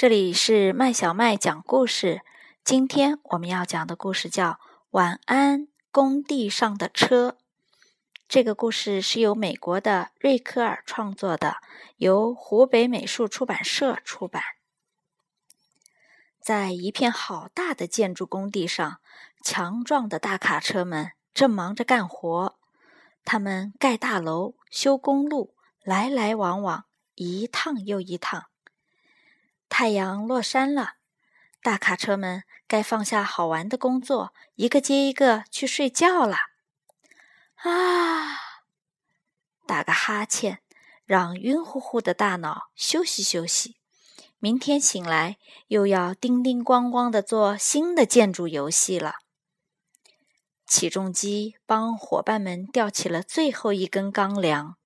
这里是麦小麦讲故事。今天我们要讲的故事叫《晚安工地上的车》。这个故事是由美国的瑞科尔创作的，由湖北美术出版社出版。在一片好大的建筑工地上，强壮的大卡车们正忙着干活。他们盖大楼、修公路，来来往往，一趟又一趟。太阳落山了，大卡车们该放下好玩的工作，一个接一个去睡觉了。啊，打个哈欠，让晕乎乎的大脑休息休息。明天醒来，又要叮叮咣咣的做新的建筑游戏了。起重机帮伙伴们吊起了最后一根钢梁。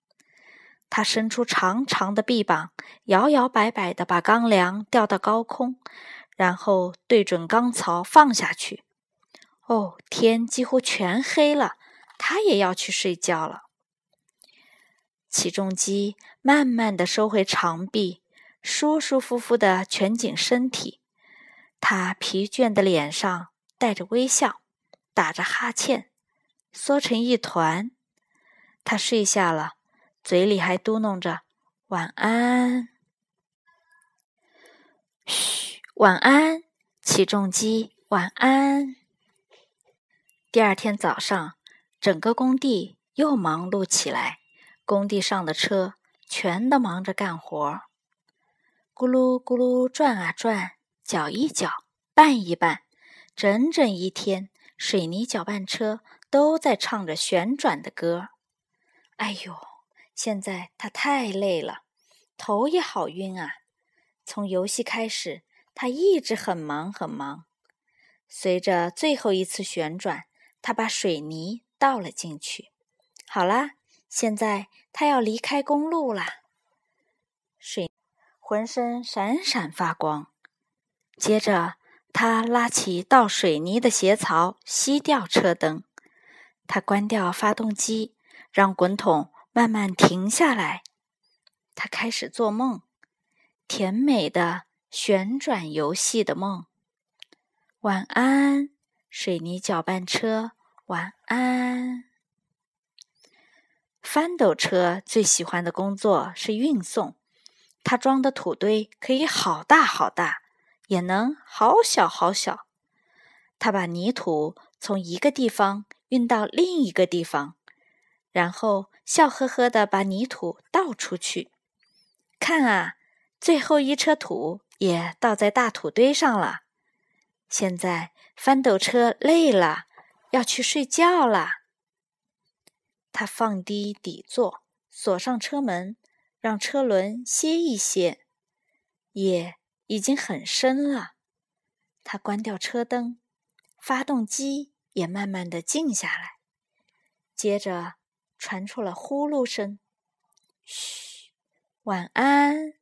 他伸出长长的臂膀，摇摇摆摆地把钢梁吊到高空，然后对准钢槽放下去。哦，天几乎全黑了，他也要去睡觉了。起重机慢慢地收回长臂，舒舒服服地蜷紧身体。他疲倦的脸上带着微笑，打着哈欠，缩成一团。他睡下了。嘴里还嘟囔着“晚安”，嘘，晚安，起重机，晚安。第二天早上，整个工地又忙碌起来，工地上的车全都忙着干活，咕噜咕噜转啊转，搅一搅，拌一拌，整整一天，水泥搅拌车都在唱着旋转的歌。哎呦！现在他太累了，头也好晕啊！从游戏开始，他一直很忙很忙。随着最后一次旋转，他把水泥倒了进去。好啦，现在他要离开公路啦。水浑身闪闪发光。接着，他拉起倒水泥的斜槽，熄掉车灯。他关掉发动机，让滚筒。慢慢停下来，他开始做梦，甜美的旋转游戏的梦。晚安，水泥搅拌车。晚安。翻斗车最喜欢的工作是运送，它装的土堆可以好大好大，也能好小好小。它把泥土从一个地方运到另一个地方。然后笑呵呵地把泥土倒出去，看啊，最后一车土也倒在大土堆上了。现在翻斗车累了，要去睡觉了。他放低底座，锁上车门，让车轮歇一歇。夜已经很深了，他关掉车灯，发动机也慢慢的静下来，接着。传出了呼噜声，嘘，晚安，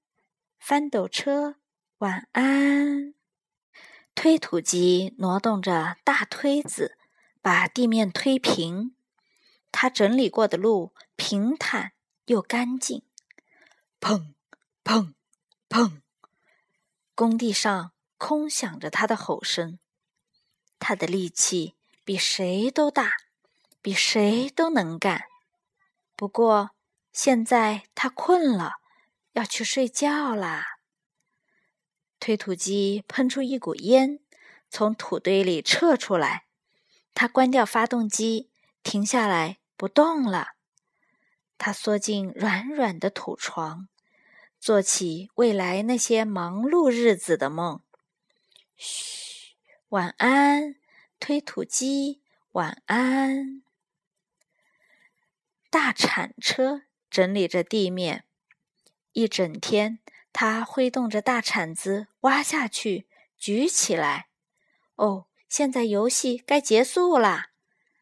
翻斗车，晚安。推土机挪动着大推子，把地面推平。他整理过的路平坦又干净。砰，砰，砰！工地上空响着他的吼声。他的力气比谁都大，比谁都能干。不过，现在他困了，要去睡觉啦。推土机喷出一股烟，从土堆里撤出来。他关掉发动机，停下来不动了。他缩进软软的土床，做起未来那些忙碌日子的梦。嘘，晚安，推土机，晚安。大铲车整理着地面，一整天，他挥动着大铲子挖下去、举起来。哦，现在游戏该结束啦，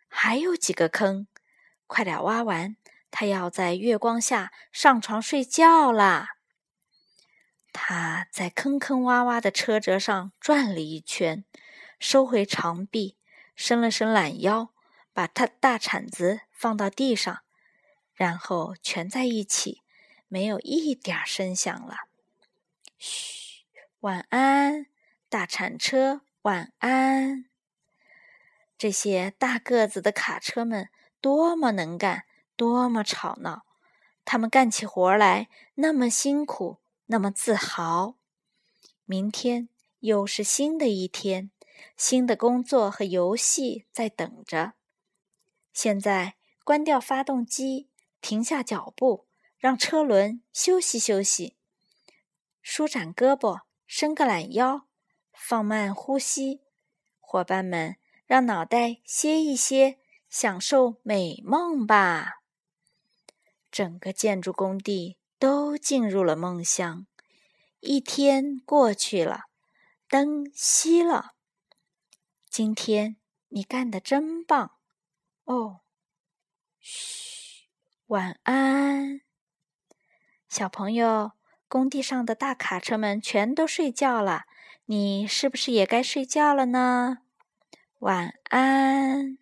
还有几个坑，快点挖完，他要在月光下上床睡觉啦。他在坑坑洼洼的车辙上转了一圈，收回长臂，伸了伸懒腰，把他大铲子放到地上。然后蜷在一起，没有一点声响了。嘘，晚安，大铲车，晚安。这些大个子的卡车们多么能干，多么吵闹！他们干起活来那么辛苦，那么自豪。明天又是新的一天，新的工作和游戏在等着。现在关掉发动机，停下脚步，让车轮休息休息，舒展胳膊，伸个懒腰，放慢呼吸，伙伴们。让脑袋歇一歇，享受美梦吧。整个建筑工地都进入了梦乡。一天过去了，灯熄了。今天你干得真棒！哦，嘘，晚安，小朋友。工地上的大卡车们全都睡觉了，你是不是也该睡觉了呢？晚安。